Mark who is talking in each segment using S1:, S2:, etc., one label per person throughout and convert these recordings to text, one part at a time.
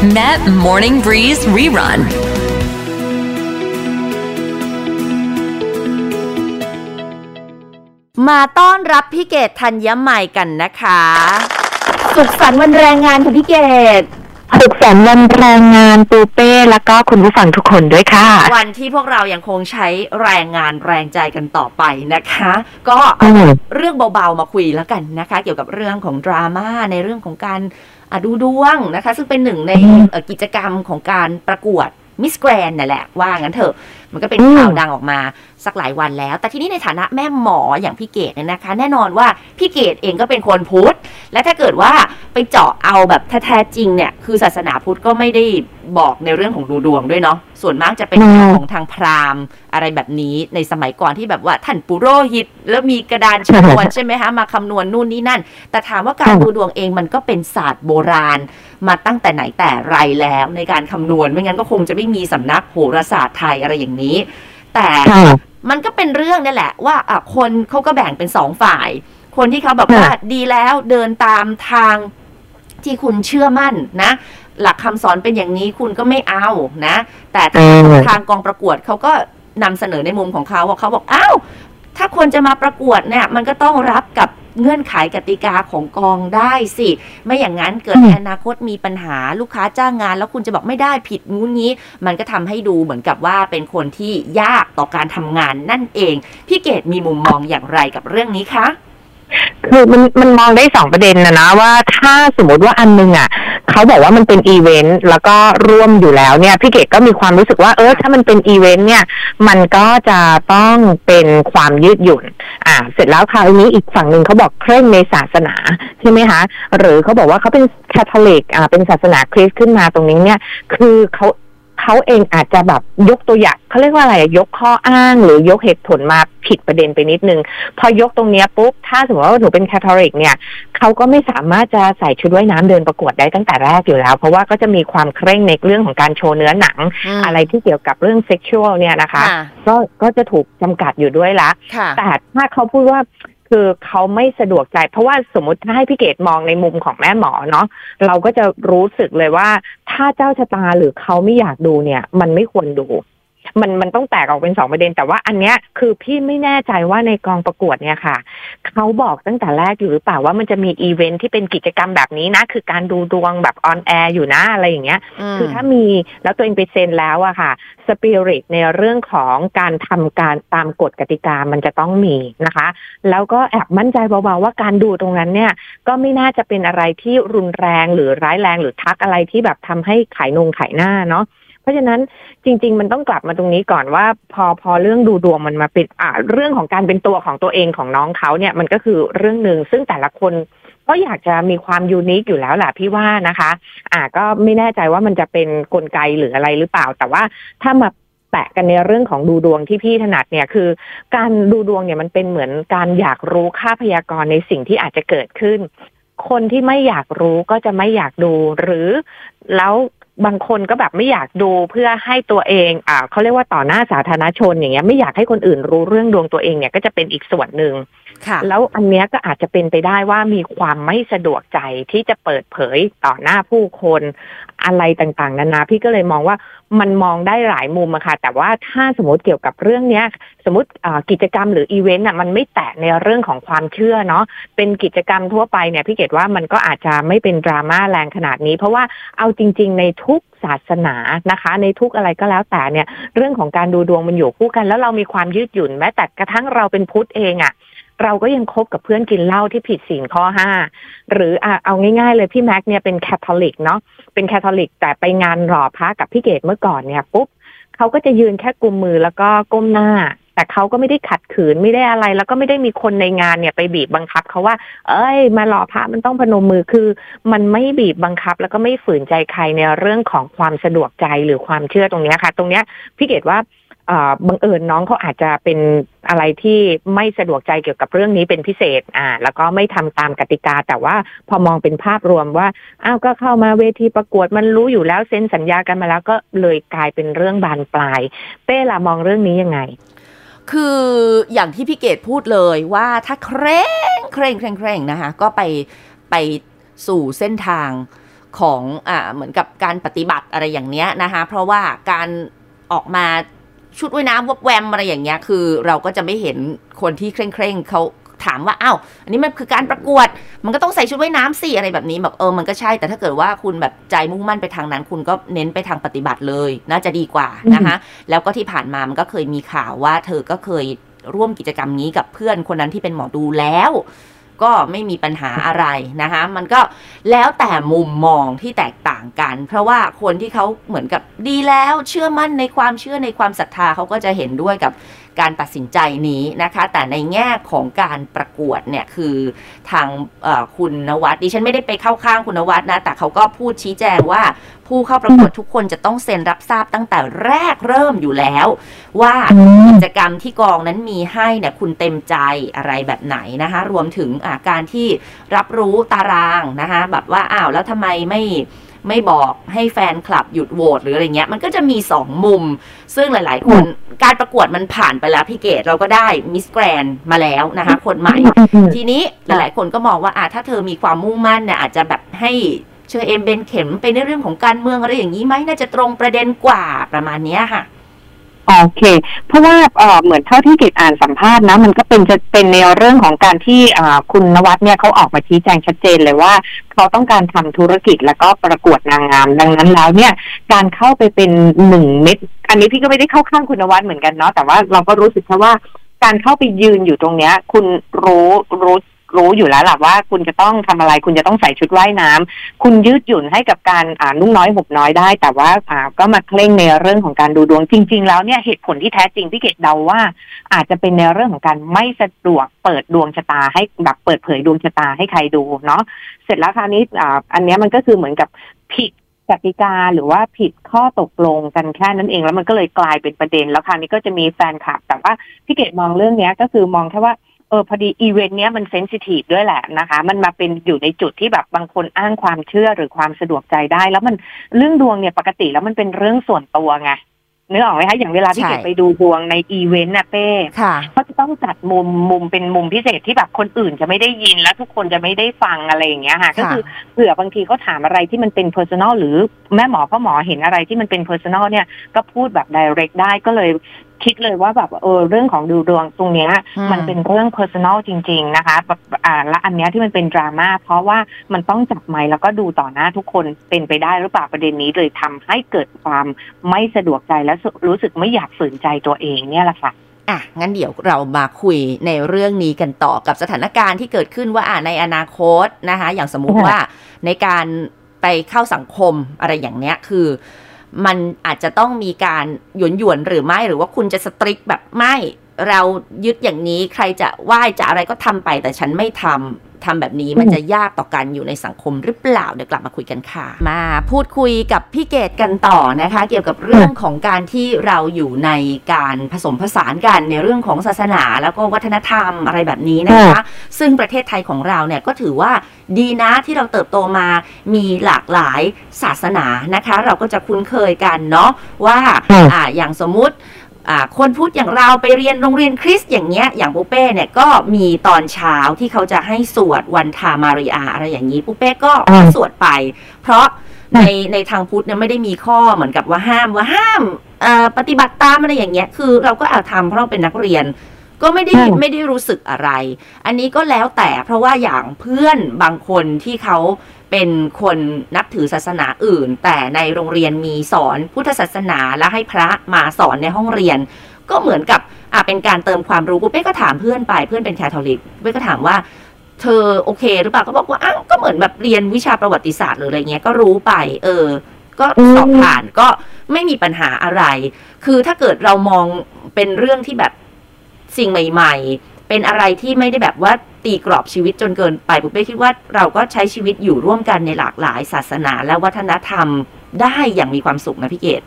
S1: Met Morning Breeze Rerun
S2: มาต้อนรับพี่เกดธัญใหม่กันนะคะ
S3: สุขสันต์วันแรงงานค่ะพี่เกด
S4: สุขสันต์วันแรงงานปูเป้แล้วก็คุณผู้ฟังทุกคนด้วยค่ะ
S2: วันที่พวกเรายังคงใช้แรงงานแรงใจกันต่อไปนะคะ ก็
S4: อืม
S2: เรื่องเบาๆมาคุยแล้วกันนะคะ เกี่ยวกับเรื่องของดราม่าในเรื่องของการอะ ดูดวงนะคะ ซึ่งเป็นหนึ่งในเอ่อกิจกรรมของการประกวดมิสแกรนนั่นแหละ ว่างั้นเถอะ มันก็เป็น
S4: อืม
S2: ข่าวดังออกมาสักหลายวันแล้ว แต่ทีนี้ในฐานะแม่หมออย่างพี่เกดเนี่ยนะคะ แน่นอนว่าพี่เกดเองก็เป็นคนพุทธ และถ้าเกิดว่าไปเจาะเอาแบบแท้ๆจริงเนี่ย คือศาสนาพุทธก็ไม่ได้บอกในเรื่องของดูดวงด้วยเนาะ ส่วนมากจะเป็น
S4: อืม
S2: ของทางพราหมณ์อะไรแบบนี้ในสมัยก่อนที่แบบว่าท่านปุโรหิต แล้วมีกระดานชนวนใช่ไหมคะมาคำนวณนู่นนี่นั่น แต่ถามว่าการดูดวงเองมันก็เป็นศาสตร์โบราณ มาตั้งแต่ไหนแต่ไรแล้วในการคำนวณไม่งั้นก็คงจะไม่มีสำนักโหราศาสตร์ไทยอะไรอย่างนี้ แต่
S4: ค่ะ
S2: มันก็เป็นเรื่องนี่แหละ ว่าอะคนเขาก็แบ่งเป็นสองฝ่าย คนที่เขาแบบว่า
S4: ค่ะ
S2: ดีแล้วเดินตามทาง ที่คุณเชื่อมั่นนะ หลักคำสอนเป็นอย่างนี้คุณก็ไม่เอานะ แต่ทาง
S4: อืม
S2: ทางกองประกวดเขาก็นำเสนอในมุมของเขาว่าเขาบอกอ้าวถ้าคนจะมาประกวดเนี่ยมันก็ต้องรับกับเงื่อนไขกติกาของกองได้สิ ไม่อย่างนั้นเกิดในอนาคตมีปัญหาลูกค้าจ้างงาน แล้วคุณจะบอกไม่ได้ผิดงู้นงี้ มันก็ทำให้ดูเหมือนกับว่าเป็นคนที่ยากต่อการทำงานนั่นเอง พี่เกดมีมุมมองอย่างไรกับเรื่องนี้คะ
S4: คือมันมันมองได้สองประเด็นนะนะว่าถ้าสมมติว่าอันนึงอะเขาบอกว่ามันเป็นอีเวนต์แล้วก็ร่วมอยู่แล้วเนี่ยพี่เกดก็มีความรู้สึกว่าเออถ้ามันเป็นอีเวนต์เนี่ย มันก็จะต้องเป็นความยืดหยุ่น อ่า เสร็จแล้วคราวนี้อีกฝั่งหนึ่งเขาบอกเคร่งในศาสนาใช่ไหมคะหรือเขาบอกว่าเขาเป็นแคทอลิกอ่าเป็นศาสนาคริสต์ขึ้นมาตรงนี้เนี่ย คือเขา เขาเองอาจจะแบบยกตัวอย่างเขาเรียกว่าอะไรอะยกข้ออ้าง หรือยกเหตุผลมาผิดประเด็นไปนิดนึง พอยกตรงเนี้ยปุ๊บถ้าสมมติว่าหนูเป็นแคทอลิกเนี่ยเขาก็ไม่สามารถจะใส่ชุดว่ายน้ำเดินประกวดได้ตั้งแต่แรกอยู่แล้ว เพราะว่าก็จะมีความเคร่งในเรื่องของการโชว์เนื้อหนัง อะไรที่เกี่ยวกับเรื่อง sexual เนี่ยนะคะ
S2: ค่ะ
S4: ก็ก็จะถูกจำกัดอยู่ด้วยละ
S2: ค่ะ
S4: แต่ถ้าเขาพูดว่า คือเขาไม่สะดวกใจ เพราะว่าสมมติถ้าให้พี่เกดมองในมุมของแม่หมอเนาะเราก็จะรู้สึกเลยว่า ถ้าเจ้าชะตาหรือเขาไม่อยากดูเนี่ย มันไม่ควรดู มันมันต้องแตกออกเป็นสองประเด็น แต่ว่าอันเนี้ยคือพี่ไม่แน่ใจว่าในกองประกวดเนี่ยค่ะเขาบอกตั้งแต่แรกอยู่หรือเปล่าว่ามันจะมีอีเวนท์ที่เป็นกิจกรรมแบบนี้นะ คือการดูดวงแบบ on air อยู่นะอะไรอย่างเงี้ย คือถ้ามีแล้วตัวเองไปเซ็นแล้วอะค่ะสปิริตในเรื่องของการทำการตามกฎกติกามันจะต้องมีนะคะ แล้วก็แอบมั่นใจเบาๆว่าการดูตรงนั้นเนี่ยก็ไม่น่าจะเป็นอะไรที่รุนแรงหรือร้ายแรงหรือทักอะไรที่แบบทำให้ขายนงขายหน้าเนาะเพ ราะฉะนั้นจริง ๆ มันต้องกลับมาตรงนี้ก่อนว่า พอพอเรื่องดูดวงมันมาเป็นอ่าเรื่องของการเป็นตัวของตัวเองของน้องเขาเนี่ยมันก็คือเรื่องหนึ่งซึ่งแต่ละคนก็อยากจะมีความยูนิคอยู่แล้วแหละพี่ว่านะคะ อ่าก็ไม่แน่ใจว่ามันจะเป็นกลไกหรืออะไรหรือเปล่า แต่ว่าถ้ามาแตะกันในเรื่องของดูดวงที่พี่ถนัดเนี่ยคือ การดูดวงเนี่ยมันเป็นเหมือนการอยากรู้ค่าพยากรณ์ในสิ่งที่อาจจะเกิดขึ้น คนที่ไม่อยากรู้ก็จะไม่อยากดูหรือแล้ว บางคนก็แบบไม่อยากดูเพื่อให้ตัวเองอ่าเขาเรียกว่าต่อหน้าสาธารณชนอย่างเงี้ยไม่อยากให้คนอื่นรู้เรื่องดวงตัวเองเนี่ยก็จะเป็นอีกส่วนหนึ่ง แล้วอันเนี้ยก็อาจจะเป็นไปได้ว่ามีความไม่สะดวกใจที่จะเปิดเผยต่อหน้าผู้คนอะไรต่างๆ นานาพี่ก็เลยมองว่ามันมองได้หลายมุมอะค่ะ แต่ว่าถ้าสมมติเกี่ยวกับเรื่องเนี้ย สมมติกิจกรรมหรืออีเวนต์อะมันไม่แตะในเรื่องของความเชื่อเนาะเป็นกิจกรรมทั่วไปเนี่ยพี่เกดว่ามันก็อาจจะไม่เป็นดราม่าแรงขนาดนี้ เพราะว่าเอาจริง ๆ ในทุกศาสนานะคะ ในทุกอะไรก็แล้วแต่เนี่ย เรื่องของการดูดวงมันอยู่คู่กัน แล้วเรามีความยืดหยุ่นแม้แต่กระทั่งเราเป็นพุทธเองอะ เราก็ยังคบกับเพื่อนกินเหล้าที่ผิดศีลข้อห้าหรือเอาง่ายๆเลยพี่แม็กเนี่ยเป็นแคทอลิกเนาะเป็นแคทอลิก แต่ไปงานหล่อพระกับพี่เกดเมื่อก่อนเนี่ยปุ๊บเขาก็จะยืนแค่กุมมือแล้วก็ก้มหน้า แต่เขาก็ไม่ได้ขัดขืนไม่ได้อะไร แล้วก็ไม่ได้มีคนในงานเนี่ยไปบีบบังคับเขาว่า เอ้ย มาหล่อพระมันต้องพนมมือคือ มันไม่บีบบังคับ แล้วก็ไม่ฝืนใจใครในเรื่องของความสะดวกใจหรือความเชื่อตรงเนี้ยค่ะ ตรงเนี้ยพี่เกดว่า บังเอิญน้องเขาอาจจะเป็นอะไรที่ไม่สะดวกใจเกี่ยวกับเรื่องนี้เป็นพิเศษอ่าแล้วก็ไม่ทำตามกติกา แต่ว่าพอมองเป็นภาพรวมว่าอ้าวก็เข้ามาเวทีประกวดมันรู้อยู่แล้วเซ็นสัญญากันมาแล้วก็เลยกลายเป็นเรื่องบานปลาย เป้ล่ะมองเรื่องนี้ยังไง
S2: คืออย่างที่พี่เกดพูดเลยว่าถ้าเคร่งเคร่งเคร่งเคร่งนะคะก็ไปไปสู่เส้นทางของอ่าเหมือนกับการปฏิบัติอะไรอย่างเนี้ยนะคะเพราะว่าการออกมา ชุดว่ายน้ำวบแวมอะไรอย่างเงี้ย คือเราก็จะไม่เห็นคนที่เคร่งเคร่งๆเขาถามว่าอ้าวอันนี้มันคือการประกวด มันก็ต้องใส่ชุดว่ายน้ำสิอะไรแบบนี้บอกเออมันก็ใช่ แต่ถ้าเกิดว่าคุณแบบใจมุ่งมั่นไปทางนั้น คุณก็เน้นไปทางปฏิบัติเลย น่าจะดีกว่านะคะแล้วก็ที่ผ่านมามันก็เคยมีข่าวว่า เธอก็เคยร่วมกิจกรรมนี้กับเพื่อนคนนั้นที่เป็นหมอดูแล้ว ก็ไม่มีปัญหาอะไรนะคะ มันก็แล้วแต่มุมมองที่แตกต่างกัน เพราะว่าคนที่เขาเหมือนกับดีแล้วเชื่อมั่นในความเชื่อในความศรัทธาเขาก็จะเห็นด้วยกับ การตัดสินใจนี้นะคะ แต่ในแง่ของการประกวดเนี่ยคือทางคุณนวัดดิฉันไม่ได้ไปเข้าข้างคุณนวัดนะ แต่เขาก็พูดชี้แจงว่าผู้เข้าประกวดทุกคนจะต้องเซ็นรับทราบตั้งแต่แรกเริ่มอยู่แล้ว ว่ากิจกรรมที่กองนั้นมีให้เนี่ยคุณเต็มใจอะไรแบบไหนนะคะ รวมถึงการที่รับรู้ตารางนะคะแบบว่าอ้าวแล้วทำไมไม่ ไม่บอกให้แฟนคลับหยุดโหวตหรืออะไรเงี้ย มันก็จะมีสองมุม ซึ่งหลาย ๆ คนการประกวดมันผ่านไปแล้วพี่เกดเราก็ได้มิสแกรนมาแล้วนะคะ คนใหม่ ทีนี้หลาย ๆ คนก็มองว่าอะถ้าเธอมีความมุ่งมั่นเนี่ยอาจจะแบบให้เชอเอมเบนเข็มไปในเรื่องของการเมืองอะไรอย่างนี้ไหมน่าจะตรงประเด็นกว่าประมาณเนี้ยค่ะ
S4: โอเค เพราะว่าเออเหมือนเท่าที่เกดอ่านสัมภาษณ์นะ มันก็เป็นจะเป็นในเรื่องของการที่อ่าคุณนวัดเนี่ยเขาออกมาชี้แจงชัดเจนเลยว่าเขาต้องการทำธุรกิจแล้วก็ประกวดนางงาม ดังนั้นแล้วเนี่ยการเข้าไปเป็นหนึ่งเม็ดอันนี้พี่ก็ไม่ได้เข้าข้างคุณนวัดเหมือนกันเนาะแต่ว่าเราก็รู้สึกว่าการเข้าไปยืนอยู่ตรงเนี้ย คุณรู้รู้ รู้อยู่แล้วหละว่าคุณจะต้องทำอะไร คุณจะต้องใส่ชุดว่ายน้ำคุณยืดหยุ่นให้กับการอ่านุ่งน้อยห่มน้อยได้ แต่ว่าอ่าก็มาเคร่งในเรื่องของการดูดวงจริง ๆ แล้วเนี่ยเหตุผลที่แท้จริงพี่เกดเดาว่า อาจจะเป็นในเรื่องของการไม่สะดวกเปิดดวงชะตาให้แบบเปิดเผยดวงชะตาให้ใครดูเนาะเสร็จแล้วคราวนี้อ่าอันนี้มันก็คือเหมือนกับผิดกติกาหรือว่าผิดข้อตกลงกันแค่นั้นเองแล้วมันก็เลยกลายเป็นประเด็นแล้วคราวนี้ก็จะมีแฟนคลับ แต่ว่าพี่เกดมองเรื่องเนี้ยก็คือมองแค่ว่า เออพอดีอีเวนต์เนี้ยมันเซนซิทีฟด้วยแหละนะคะ มันมาเป็นอยู่ในจุดที่แบบบางคนอ้างความเชื่อหรือความสะดวกใจได้ แล้วมันเรื่องดวงเนี่ยปกติแล้วมันเป็นเรื่องส่วนตัวไงนึกออกไหมคะอย่างเวลาพี่
S2: ใช่
S4: เกดไปดูดวงในอีเวนต์น่ะเป้
S2: ค่ะ
S4: เขาจะต้องจัดมุมมุมเป็นมุมพิเศษที่แบบคนอื่นจะไม่ได้ยินและทุกคนจะไม่ได้ฟังอะไรอย่างเงี้ยค่ะก็คือเผื่อบางทีเขาถามอะไรที่มันเป็น personal หรือแม่หมอพ่อหมอเห็นอะไรที่มันเป็น personal เนี่ยก็พูดแบบ direct ได้ก็เลย คิดเลยว่าแบบเออเรื่องของดูดวงตรงเนี้ย
S2: อืม
S4: มันเป็นเรื่อง personal จริง ๆ นะคะแบบอ่าและอันเนี้ยที่มันเป็นดราม่าเพราะว่ามันต้องจับไมค์แล้วก็ดูต่อหน้าทุกคนเป็นไปได้หรือเปล่าประเด็นนี้เลยทำให้เกิดความไม่สะดวกใจและรู้สึกไม่อยากฝืนใจตัวเองเนี่ยแหละค่ะ
S2: อะ งั้นเดี๋ยวเรามาคุยในเรื่องนี้กันต่อกับสถานการณ์ที่เกิดขึ้นว่าอะในอนาคตนะคะ อย่างสมมุติ
S4: ค่ะ
S2: ว่าในการไปเข้าสังคมอะไรอย่างเนี้ยคือ มันอาจจะต้องมีการหยวนหยวนๆหรือไม่หรือว่าคุณจะสตริกแบบไม่เรายึดอย่างนี้ใครจะไหว้จะอะไรก็ทำไป แต่ฉันไม่ทำทำแบบนี้มันจะยากต่อการอยู่ในสังคมหรือเปล่าเดี๋ยวกลับมาคุยกันค่ะ มาพูดคุยกับพี่เกดกันต่อนะคะ เกี่ยวกับเรื่องของการที่เราอยู่ในการผสมผสานกันในเรื่องของศาสนาแล้วก็วัฒนธรรมอะไรแบบนี้นะคะ ซึ่งประเทศไทยของเราเนี่ยก็ถือว่าดีนะที่เราเติบโตมามีหลากหลายศาสนานะคะ เราก็จะคุ้นเคยกันเนาะว่า
S4: อืม
S2: อ่าอย่างสมมุติอ่าคนพูดอย่างเราไปเรียนโรงเรียนคริสต์อย่างเงี้ยอย่างปูเป้เนี่ยก็มีตอนเช้าที่เขาจะให้สวดวันทามาริอาอะไรอย่างนี้ปูเป้ก็
S4: อืม
S2: สวดไป เพราะในในทางพุทธเนี่ยไม่ได้มีข้อเหมือนกับว่าห้ามว่าห้ามเอ่อปฏิบัติตามอะไรอย่างเงี้ยคือเราก็เอาทำเพราะเราเป็นนักเรียน ก็ไม่ได้
S4: อืม
S2: ไม่ได้รู้สึกอะไร อันนี้ก็แล้วแต่เพราะว่าอย่างเพื่อนบางคนที่เขาเป็นคนนับถือศาสนาอื่น แต่ในโรงเรียนมีสอนพุทธศาสนาแล้วให้พระมาสอนในห้องเรียน ก็เหมือนกับอะเป็นการเติมความรู้ปุ๊บเป้ก็ถามเพื่อนไปเพื่อนเป็นแคทอลิกเป้ก็ถามว่าเธอโอเคหรือเปล่าก็บอกว่าอ้าวก็เหมือนแบบเรียนวิชาประวัติศาสตร์หรืออะไรเงี้ยก็รู้ไป เออ ก็สอบผ่านก็ไม่มีปัญหาอะไร คือถ้าเกิดเรามองเป็นเรื่องที่แบบ สิ่งใหม่ ๆ เป็นอะไรที่ไม่ได้แบบว่าตีกรอบชีวิตจนเกินไปปุ๊บเป้คิดว่าเราก็ใช้ชีวิตอยู่ร่วมกันในหลากหลายศาสนาและวัฒนธรรมได้อย่างมีความสุขนะพี่เกด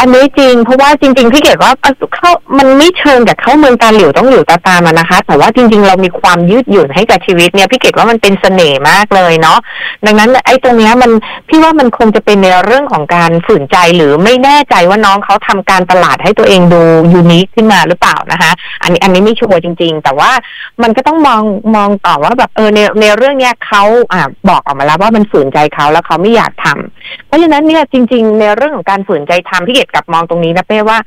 S4: อันนี้จริงเพราะว่าจริง ๆ พี่เกดว่าเข้ามันไม่เชิงกับเข้าเมืองตาหลิวต้องหลิวตาตามอะนะคะ แต่ว่าจริง ๆ เรามีความยืดหยุ่นให้กับชีวิตเนี่ยพี่เกดว่ามันเป็นเสน่ห์มากเลยเนาะดังนั้นไอ้ตรงเนี้ยมันพี่ว่ามันคงจะเป็นในเรื่องของการฝืนใจหรือไม่แน่ใจว่าน้องเขาทำการตลาดให้ตัวเองดูยูนิคขึ้นมาหรือเปล่านะคะ อันนี้อันนี้ไม่ชัวร์จริง ๆ แต่ว่ามันก็ต้องมองมองต่อว่าแบบเออในในเรื่องเนี้ยเขาอ่าบอกออกมาแล้วว่ามันฝืนใจเขาแล้วเขาไม่อยากทำเพราะฉะนั้นเนี่ยจริง ๆ ในเรื่องของการฝืนใจทำพี่เกดกลับมองตรงนี้นะเป้ว่า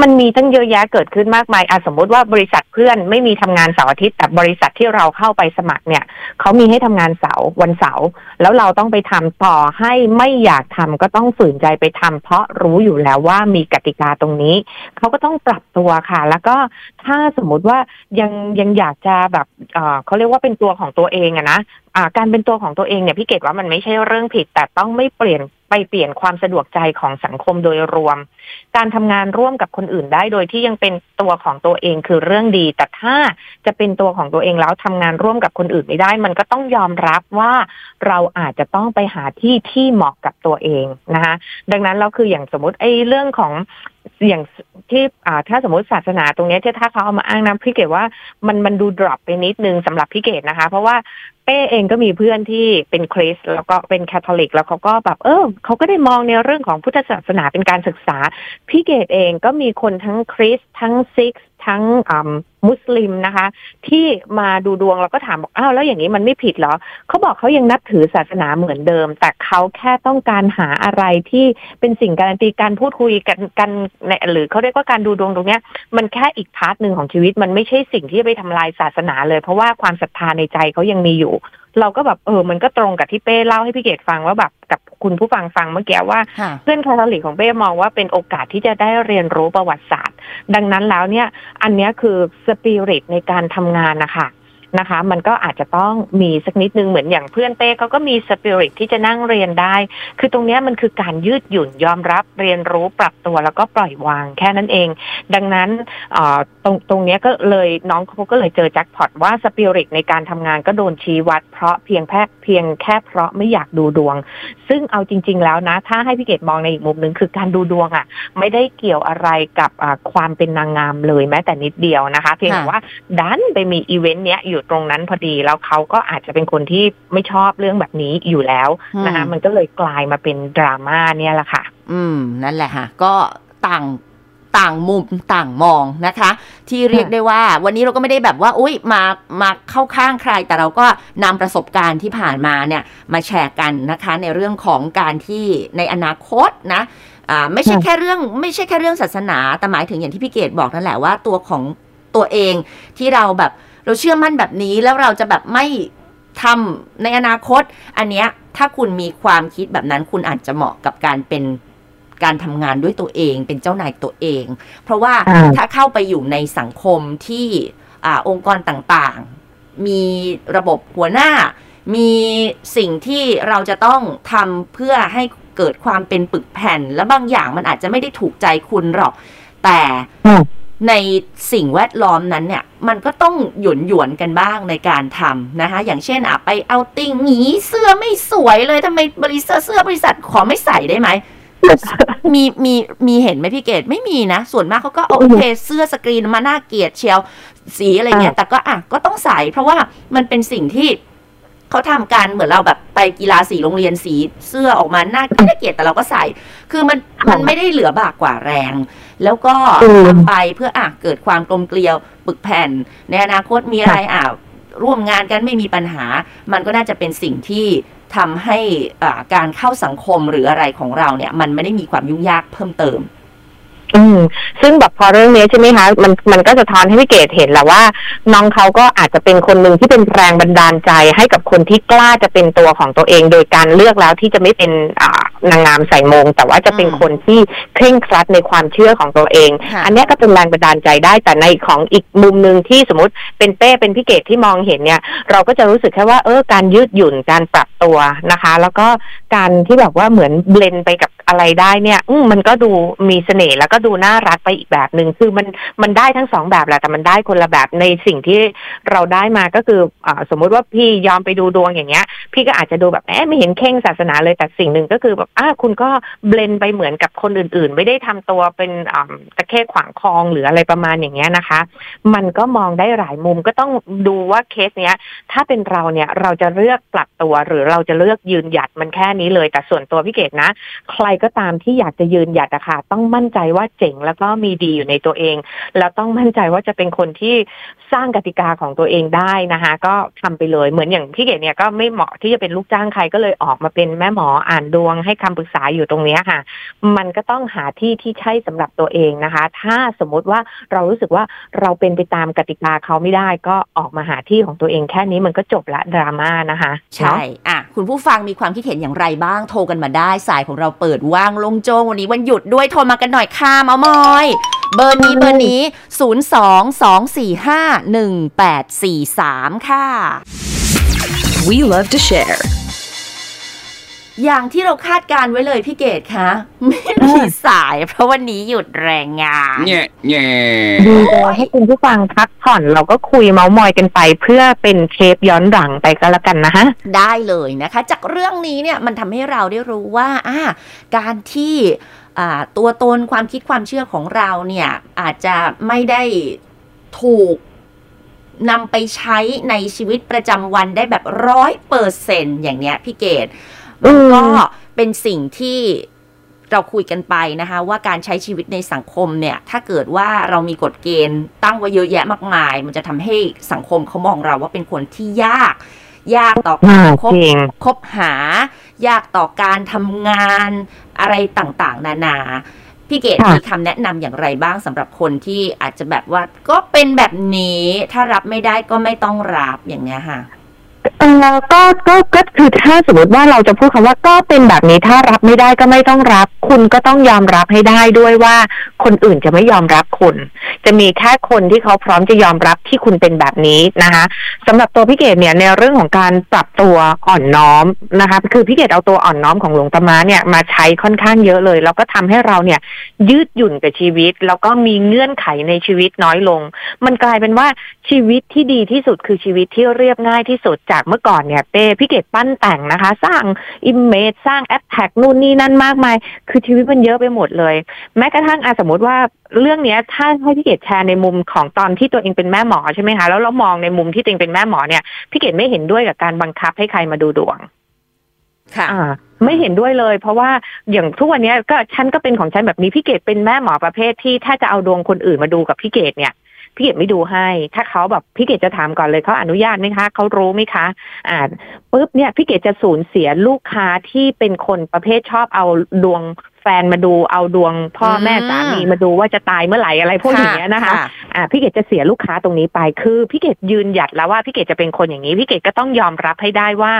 S4: มันมีตั้งเยอะแยะเกิดขึ้นมากมายอะสมมติว่าบริษัทเพื่อนไม่มีทำงานเสาร์อาทิตย์แต่บริษัทที่เราเข้าไปสมัครเนี่ยเขามีให้ทำงานเสาร์วันเสาร์แล้วเราต้องไปทำต่อให้ไม่อยากทำก็ต้องฝืนใจไปทำเพราะรู้อยู่แล้วว่ามีกติกาตรงนี้เขาก็ต้องปรับตัวค่ะ แล้วก็ถ้าสมมติว่ายังยังอยากจะแบบเออเขาเรียกว่าเป็นตัวของตัวเองอะนะอ่าการเป็นตัวของตัวเองเนี่ยพี่เกดว่ามันไม่ใช่เรื่องผิดแต่ต้องไม่เปลี่ยน ไปเปลี่ยนความสะดวกใจของสังคมโดยรวม การทำงานร่วมกับคนอื่นได้โดยที่ยังเป็นตัวของตัวเองคือเรื่องดี แต่ถ้าจะเป็นตัวของตัวเองแล้วทำงานร่วมกับคนอื่นไม่ได้ มันก็ต้องยอมรับว่าเราอาจจะต้องไปหาที่ที่เหมาะกับตัวเองนะคะดังนั้นเราคืออย่างสมมติไอ้เรื่องของอย่างที่อ่าถ้าสมมติศาสนาตรงนี้ที่ถ้าเขาเอามาอ้างนะพี่เกดว่ามันมันดูดรอปไปนิดนึงสำหรับพี่เกดนะคะ เพราะว่าเป้เองก็มีเพื่อนที่เป็นคริสต์แล้วก็เป็นแคทอลิก แล้วเขาก็แบบเออเขาก็ได้มองในเรื่องของพุทธศาสนาเป็นการศึกษาพี่เกดเองก็มีคนทั้งคริสต์ทั้งซิกข์ทั้งมุสลิมนะคะ ที่มาดูดวงแล้วก็ถามบอกอ้าวแล้วอย่างนี้มันไม่ผิดเหรอเขาบอกเขายังนับถือศาสนาเหมือนเดิม แต่เขาแค่ต้องการหาอะไรที่เป็นสิ่งการันตีการพูดคุยกันกันในหรือเขาเรียกว่าการดูดวงตรงเนี้ย มันแค่อีก part หนึ่งของชีวิตมันไม่ใช่สิ่งที่จะไปทำลายศาสนาเลย เพราะว่าความศรัทธาในใจเขายังมีอยู่ เราก็แบบเออมันก็ตรงกับที่เป้เล่าให้พี่เกดฟังว่าแบบกับคุณผู้ฟังฟังเมื่อกี้ว่า
S2: ค่ะ
S4: เพื่อนคาทอลิกของเป้มองว่าเป็นโอกาสที่จะได้เรียนรู้ประวัติศาสตร์ ดังนั้นแล้วเนี่ย อันเนี้ยคือสปิริตในการทำงานนะคะ นะคะ มันก็อาจจะต้องมีสักนิดนึงเหมือนอย่างเพื่อนเป้เขาก็มีสปิริตที่จะนั่งเรียนได้ คือตรงนี้มันคือการยืดหยุ่นยอมรับเรียนรู้ปรับตัวแล้วก็ปล่อยวางแค่นั้นเอง ดังนั้นเอ่อตรงตรงนี้ก็เลยน้องเขาก็เลยเจอแจ็คพอตว่าสปิริตในการทำงานก็โดนชี้วัด เพราะเพียงแค่เพียงแค่เพราะไม่อยากดูดวง ซึ่งเอาจริง ๆ แล้วนะ ถ้าให้พี่เกดมองในอีกมุมหนึ่งคือการดูดวงอะ ไม่ได้เกี่ยวอะไรกับความเป็นนางงามเลยแม้แต่นิดเดียวนะคะ เพียงแต่ว่าดันไปมีอีเวนต์เนี้ยอยู่ตรงนั้นพอดีแล้วเขาก็อาจจะเป็นคนที่ไม่ชอบเรื่องแบบนี้อยู่แล้วนะคะ
S2: อืม
S4: มันก็เลยกลายมาเป็นดราม่าเนี่ยแหละค่ะ
S2: อืม นั่นแหละค่ะ ก็ต่างต่างมุมต่างมองนะคะ ที่เรียกได้ว่า วันนี้เราก็ไม่ได้แบบว่า อุ้ยมามาเข้าข้างใคร แต่เราก็นำประสบการณ์ที่ผ่านมาเนี่ย มาแชร์กันนะคะ ในเรื่องของการที่ในอนาคตนะอ่าไม่ใช่
S4: ค่ะ
S2: แค่เรื่องไม่ใช่แค่เรื่องศาสนา แต่หมายถึงอย่างที่พี่เกดบอกนั่นแหละว่าตัวของตัวเองที่เราแบบ เราเชื่อมั่นแบบนี้แล้วเราจะแบบไม่ทำในอนาคต อันเนี้ยถ้าคุณมีความคิดแบบนั้น คุณอาจจะเหมาะกับการเป็นการทำงานด้วยตัวเอง เป็นเจ้านายตัวเอง เพราะว่า
S4: อ่า
S2: ถ้าเข้าไปอยู่ในสังคมที่อาองค์กรต่างๆ มีระบบหัวหน้า มีสิ่งที่เราจะต้องทำเพื่อให้เกิดความเป็นปึกแผ่น และบางอย่างมันอาจจะไม่ได้ถูกใจคุณหรอก แต่
S4: อืม
S2: ในสิ่งแวดล้อมนั้นเนี่ย มันก็ต้องหยวนหยวนๆกันบ้างในการทำนะคะ อย่างเช่นอะไปเอาติงหนีเสื้อไม่สวยเลยทำไมบริษัทเสื้อบริษัทขอไม่ใส่ได้ไหมมีมีมีเห็นไหมพี่เกดไม่มีนะ ส่วนมากเขาก็เอาโอเคเสื้อสกรีนมาน่าเกลียดเชียวสีอะไรเงี้ย แต่ก็อะก็ต้องใส่เพราะว่ามันเป็นสิ่งที่เขาทำกันเหมือนเราแบบไปกีฬาสีโรงเรียนสีเสื้อออกมาน่าน่าเกลียดแต่เราก็ใส่ คือมัน
S4: ค่ะ
S2: มันไม่ได้เหลือบากกว่าแรง แล้วก็
S4: อืม
S2: ทำไปเพื่ออะเกิดความกลมเกลียวปึกแผ่น ในอนาคตมีอะไรอะร่วมงานกันไม่มีปัญหา มันก็น่าจะเป็นสิ่งที่ทำให้อ่าการเข้าสังคมหรืออะไรของเราเนี่ย มันไม่ได้มีความยุ่งยากเพิ่มเติม
S4: อืมซึ่งแบบพอเรื่องนี้ใช่ไหมคะมันมันก็จะท้อนให้พี่เกดเห็นแหละว่า น้องเขาก็อาจจะเป็นคนหนึ่งที่เป็นแรงบันดาลใจให้กับคนที่กล้าจะเป็นตัวของตัวเอง โดยการเลือกแล้วที่จะไม่เป็นอ่านางงามใส่มง แต่ว่าจะเป็น
S2: อืม
S4: คนที่เคร่งครัดในความเชื่อของตัวเอง
S2: ค่ะ
S4: อันเนี้ยก็เป็นแรงบันดาลใจได้ แต่ในของอีกมุมหนึ่งที่สมมติเป็นเป้เป็นพี่เกดที่มองเห็นเนี่ย เราก็จะรู้สึกแค่ว่าเออการยืดหยุ่นการปรับตัวนะคะ แล้วก็การที่แบบว่าเหมือนเบลนไปกับอะไรได้เนี่ยมันก็ดูมีเสน่ห์แล้วก็ดูน่ารักไปอีกแบบหนึ่งคือมันมันได้ทั้งสองแบบแหละแต่มันได้คนละแบบในสิ่งที่เราได้มาก็คืออสมมุติว่าพี่ยอมไปดูดวงอย่างเงี้ย พี่ก็อาจจะดูแบบแหมไม่เห็นเข่งศาสนาเลยแต่สิ่งหนึ่งก็คือแบบอะคุณก็เบลนไปเหมือนกับคนอื่น ๆ ไม่ได้ทำตัวเป็นตะเข้ขวางคลองหรืออะไรประมาณอย่างเงี้ยนะคะ มันก็มองได้หลายมุมก็ต้องดูว่าเคสเนี้ย ถ้าเป็นเราเนี่ยเราจะเลือกปรับตัวหรือเราจะเลือกยืนหยัดมันแค่นี้เลย แต่ส่วนตัวพี่เกดนะ ใครก็ตามที่อยากจะยืนหยัดอะค่ะต้องมั่นใจว่าเจ๋งแล้วก็มีดีอยู่ในตัวเอง แล้วต้องมั่นใจว่าจะเป็นคนที่สร้างกติกาของตัวเองได้นะคะ ก็ทำไปเลยเหมือนอย่างพี่เกดเนี่ยก็ไม่เหมาะที่จะเป็นลูกจ้างใครก็เลยออกมาเป็นแม่หมออ่านดวงให้คำปรึกษาอยู่ตรงนี้ค่ะ มันก็ต้องหาที่ที่ใช่สำหรับตัวเองนะคะ ถ้าสมมุติว่าเรารู้สึกว่าเราเป็นไปตามกติกาเขาไม่ได้ก็ออกมาหาที่ของตัวเองแค่นี้มันก็จบละดราม่านะคะ
S2: ใช่อะคุณผู้ฟังมีความคิดเห็นอย่างไรบ้างโทรกันมาได้สายของเราเปิดว่างลงโจงวันนี้วันหยุดด้วยโทรมากันหน่อยค่ะเมามอย เบอร์นี้เบอร์นี้ 0 2 2 4 5 1 8 4 3 ค่ะ
S1: We love to share.
S2: อย่างที่เราคาดการไว้เลยพี่เกดคะไม่มีสายเพราะวันนี้หยุดแรงงาน
S5: Yeah,
S4: ดี
S5: yeah.
S4: เลยให้คุณผู้ฟังพักผ่อนเราก็คุยเมาส์มอยกันไป เพื่อเป็นเทปย้อนหลังไปก็แล้วกันนะฮะ
S2: ได้เลยนะคะ จากเรื่องนี้เนี่ยมันทำให้เราได้รู้ว่าอ่าการที่อ่าตัวตนความคิดความเชื่อของเราเนี่ยอาจจะไม่ได้ถูกนำไปใช้ในชีวิตประจำวันได้แบบร้อยเปอร์เซนอย่างเนี้ยพี่เกดมัน ก็เป็นสิ่งที่เราคุยกันไปนะคะ ว่าการใช้ชีวิตในสังคมเนี่ย ถ้าเกิดว่าเรามีกฎเกณฑ์ตั้งไว้เยอะแยะมากมาย มันจะทำให้สังคมเขามองเราว่าเป็นคนที่ยาก ยากต่อการ
S4: อ่า
S2: คบ
S4: จริง
S2: คบหา ยากต่อการทำงานอะไรต่างๆ นานาพี่เกด
S4: ค่ะ
S2: มีคำแนะนำอย่างไรบ้างสำหรับคนที่อาจจะแบบว่าก็เป็นแบบนี้ ถ้ารับไม่ได้ก็ไม่ต้องรับอย่างเงี้ยค่ะ
S4: เออก็ก็ก็คือถ้าสมมติว่าเราจะพูดคำว่าก็เป็นแบบนี้ถ้ารับไม่ได้ก็ไม่ต้องรับ คุณก็ต้องยอมรับให้ได้ด้วยว่าคนอื่นจะไม่ยอมรับคุณ จะมีแค่คนที่เขาพร้อมจะยอมรับที่คุณเป็นแบบนี้นะคะสำหรับตัวพี่เกดเนี่ยในเรื่องของการปรับตัวอ่อนน้อมนะคะคือพี่เกดเอาตัวอ่อนน้อมของหลวงตามาเนี่ยมาใช้ค่อนข้างเยอะเลย แล้วก็ทำให้เราเนี่ยยืดหยุ่นกับชีวิต แล้วก็มีเงื่อนไขในชีวิตน้อยลง มันกลายเป็นว่าชีวิตที่ดีที่สุดคือชีวิตที่เรียบง่ายที่สุดจากเมื่อก่อนเนี่ยเป้พี่เกดปั้นแต่งนะคะ สร้างอิมเมจสร้างแอดแท็กนู่นนี่นั่นมากมาย คือชีวิตมันเยอะไปหมดเลย แม้กระทั่งอาสมมติว่าเรื่องเนี้ยถ้าให้พี่เกดแชร์ในมุมของตอนที่ตัวเองเป็นแม่หมอใช่ไหมคะแล้วเรามองในมุมที่ตัวเองเป็นแม่หมอเนี่ยพี่เกดไม่เห็นด้วยกับการบังคับให้ใครมาดูดวง
S2: ค่ะ
S4: อ่าไม่เห็นด้วยเลย เพราะว่าอย่างทุกวันเนี้ยก็ฉันก็เป็นของฉันแบบนี้พี่เกดเป็นแม่หมอประเภทที่ถ้าจะเอาดวงคนอื่นมาดูกับพี่เกดเนี่ย พี่เกดไม่ดูให้ ถ้าเขาแบบพี่เกดจะถามก่อนเลยเขาอนุญาตไหมคะเขารู้ไหมคะ อ่าปุ๊บเนี่ยพี่เกดจะสูญเสียลูกค้าที่เป็นคนประเภทชอบเอาดวงแฟนมาดูเอาดวงพ่อแม่
S2: อืม
S4: สามีมาดูว่าจะตายเมื่อไหร่อะไรพวกอย่างเงี้ยนะคะ อ่าพี่เกดจะเสียลูกค้าตรงนี้ไปคือพี่เกดยืนหยัดแล้วว่าพี่เกดจะเป็นคนอย่างนี้พี่เกดก็ต้องยอมรับให้ได้ว่า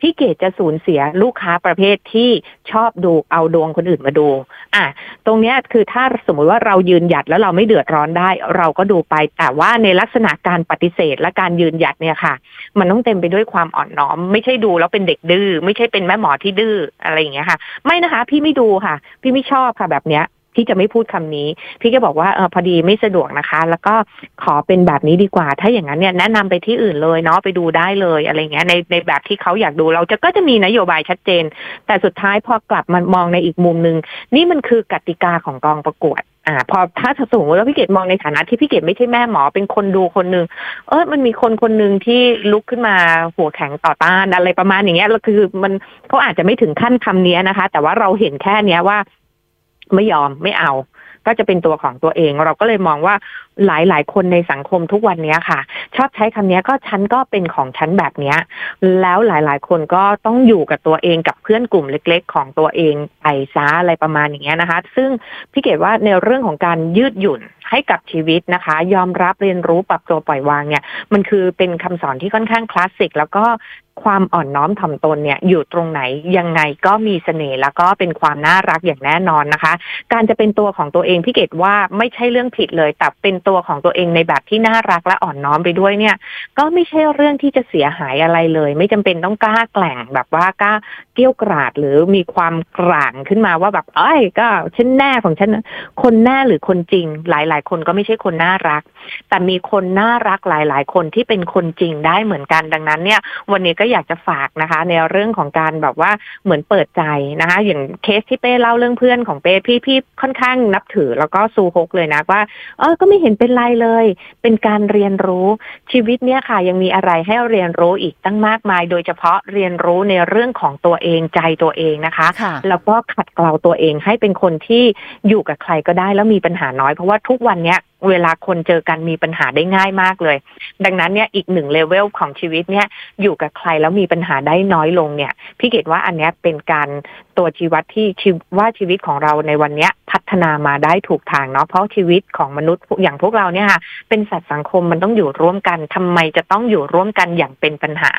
S4: พี่เกดจะสูญเสียลูกค้าประเภทที่ชอบดูเอาดวงคนอื่นมาดู อะ ตรงเนี้ยคือถ้าสมมุติว่าเรายืนหยัดแล้วเราไม่เดือดร้อนได้ เราก็ดูไป แต่ว่าในลักษณะการปฏิเสธและการยืนหยัดเนี่ยค่ะ มันต้องเต็มไปด้วยความอ่อนน้อม ไม่ใช่ดูแล้วเป็นเด็กดื้อไม่ใช่เป็นแม่หมอที่ดื้ออะไรอย่างเงี้ยค่ะ ไม่นะคะ พี่ไม่ดูค่ะ พี่ไม่ชอบค่ะแบบเนี้ย พี่จะไม่พูดคำนี้ พี่ก็บอกว่าเออพอดีไม่สะดวกนะคะ แล้วก็ขอเป็นแบบนี้ดีกว่า ถ้าอย่างนั้นเนี่ยแนะนำไปที่อื่นเลยเนาะไปดูได้เลยอะไรเงี้ยในในแบบที่เขาอยากดูเราจะก็จะมีนโยบายชัดเจน แต่สุดท้ายพอกลับมามองในอีกมุมหนึ่งนี่มันคือกติกาของกองประกวดอ่าพอถ้าสมมติว่าพี่เกดมองในฐานะที่พี่เกดไม่ใช่แม่หมอเป็นคนดูคนหนึ่งเออมันมีคนคนหนึ่งที่ลุกขึ้นมาหัวแข็งต่อต้านอะไรประมาณอย่างเงี้ยแล้วคือมันเขาอาจจะไม่ถึงขั้นคำนี้นะคะ แต่ว่าเราเห็นแค่เนี้ยว่า ไม่ยอมไม่เอา ก็จะเป็นตัวของตัวเอง เราก็เลยมองว่าหลายหลายคนในสังคมทุกวันนี้ค่ะ ชอบใช้คำนี้ก็ฉันก็เป็นของฉันแบบนี้แล้วหลายๆคนก็ต้องอยู่กับตัวเองกับเพื่อนกลุ่มเล็ก ๆ ของตัวเองไปซะอะไรประมาณอย่างเงี้ยนะคะ ซึ่งพี่เกดว่าในเรื่องของการยืดหยุ่นให้กับชีวิตนะคะ ยอมรับเรียนรู้ปรับตัวปล่อยวางเนี่ย มันคือเป็นคำสอนที่ค่อนข้างคลาสสิกแล้วก็ ความอ่อนน้อมถ่อมตนเนี่ยอยู่ตรงไหนยังไงก็มีเสน่ห์แล้วก็เป็นความน่ารักอย่างแน่นอนนะคะ การจะเป็นตัวของตัวเองพี่เกดว่าไม่ใช่เรื่องผิดเลย แต่เป็นตัวของตัวเองในแบบที่น่ารักและอ่อนน้อมไปด้วยเนี่ย ก็ไม่ใช่เรื่องที่จะเสียหายอะไรเลย ไม่จำเป็นต้องกล้าแกล่งแบบว่ากล้าเกี้ยวกราดหรือมีความกลางขึ้นมาว่าแบบเอ้ยก็ฉันแน่ของฉันคนแน่หรือคนจริง หลาย ๆ คนก็ไม่ใช่คนน่ารัก แต่มีคนน่ารักหลาย ๆ คนที่เป็นคนจริงได้เหมือนกันดังนั้นเนี่ย วันนี้ก็อยากจะฝากนะคะ ในเรื่องของการแบบว่าเหมือนเปิดใจนะคะ อย่างเคสที่เป้เล่าเรื่องเพื่อนของเป้พี่พี่ค่อนข้างนับถือแล้วก็ซูฮกเลยนะว่าเออก็ไม่เห็นเป็นไรเลย เป็นการเรียนรู้ชีวิตเนี่ยค่ะ ยังมีอะไรให้เรียนรู้อีกตั้งมากมาย โดยเฉพาะเรียนรู้ในเรื่องของตัวเองใจตัวเองนะคะ
S2: ค่ะ
S4: แล้วก็ขัดเกลาตัวเองให้เป็นคนที่อยู่กับใครก็ได้แล้วมีปัญหาน้อยเพราะว่าทุกวันเนี้ย เวลาคนเจอกันมีปัญหาได้ง่ายมากเลย ดังนั้นเนี่ยอีกหนึ่งเลเวลของชีวิตเนี่ยอยู่กับใครแล้วมีปัญหาได้น้อยลงเนี่ยพี่เกดว่าอันเนี้ยเป็นการตัวชีวัดที่ว่าชีวิตของเราในวันเนี้ยพัฒนามาได้ถูกทางเนาะเพราะชีวิตของมนุษย์อย่างพวกเราเนี่ยค่ะเป็นสัตว์สังคมมันต้องอยู่ร่วมกันทำไมจะต้องอยู่ร่วมกันอย่างเป็นปัญหา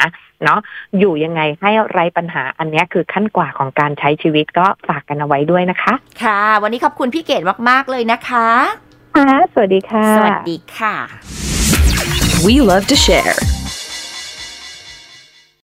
S4: เนาะอยู่ยังไงให้ไร้ปัญหาอันเนี้ยคือขั้นกว่าของการใช้ชีวิตก็ฝากกันเอาไว้ด้วยนะคะ
S2: ค่ะ วันนี้ขอบคุณพี่เกดมาก ๆ เลยนะคะ
S4: ค่ะ สวัสดีค่ะ
S2: สวัสดีค่ะ
S1: We love to share.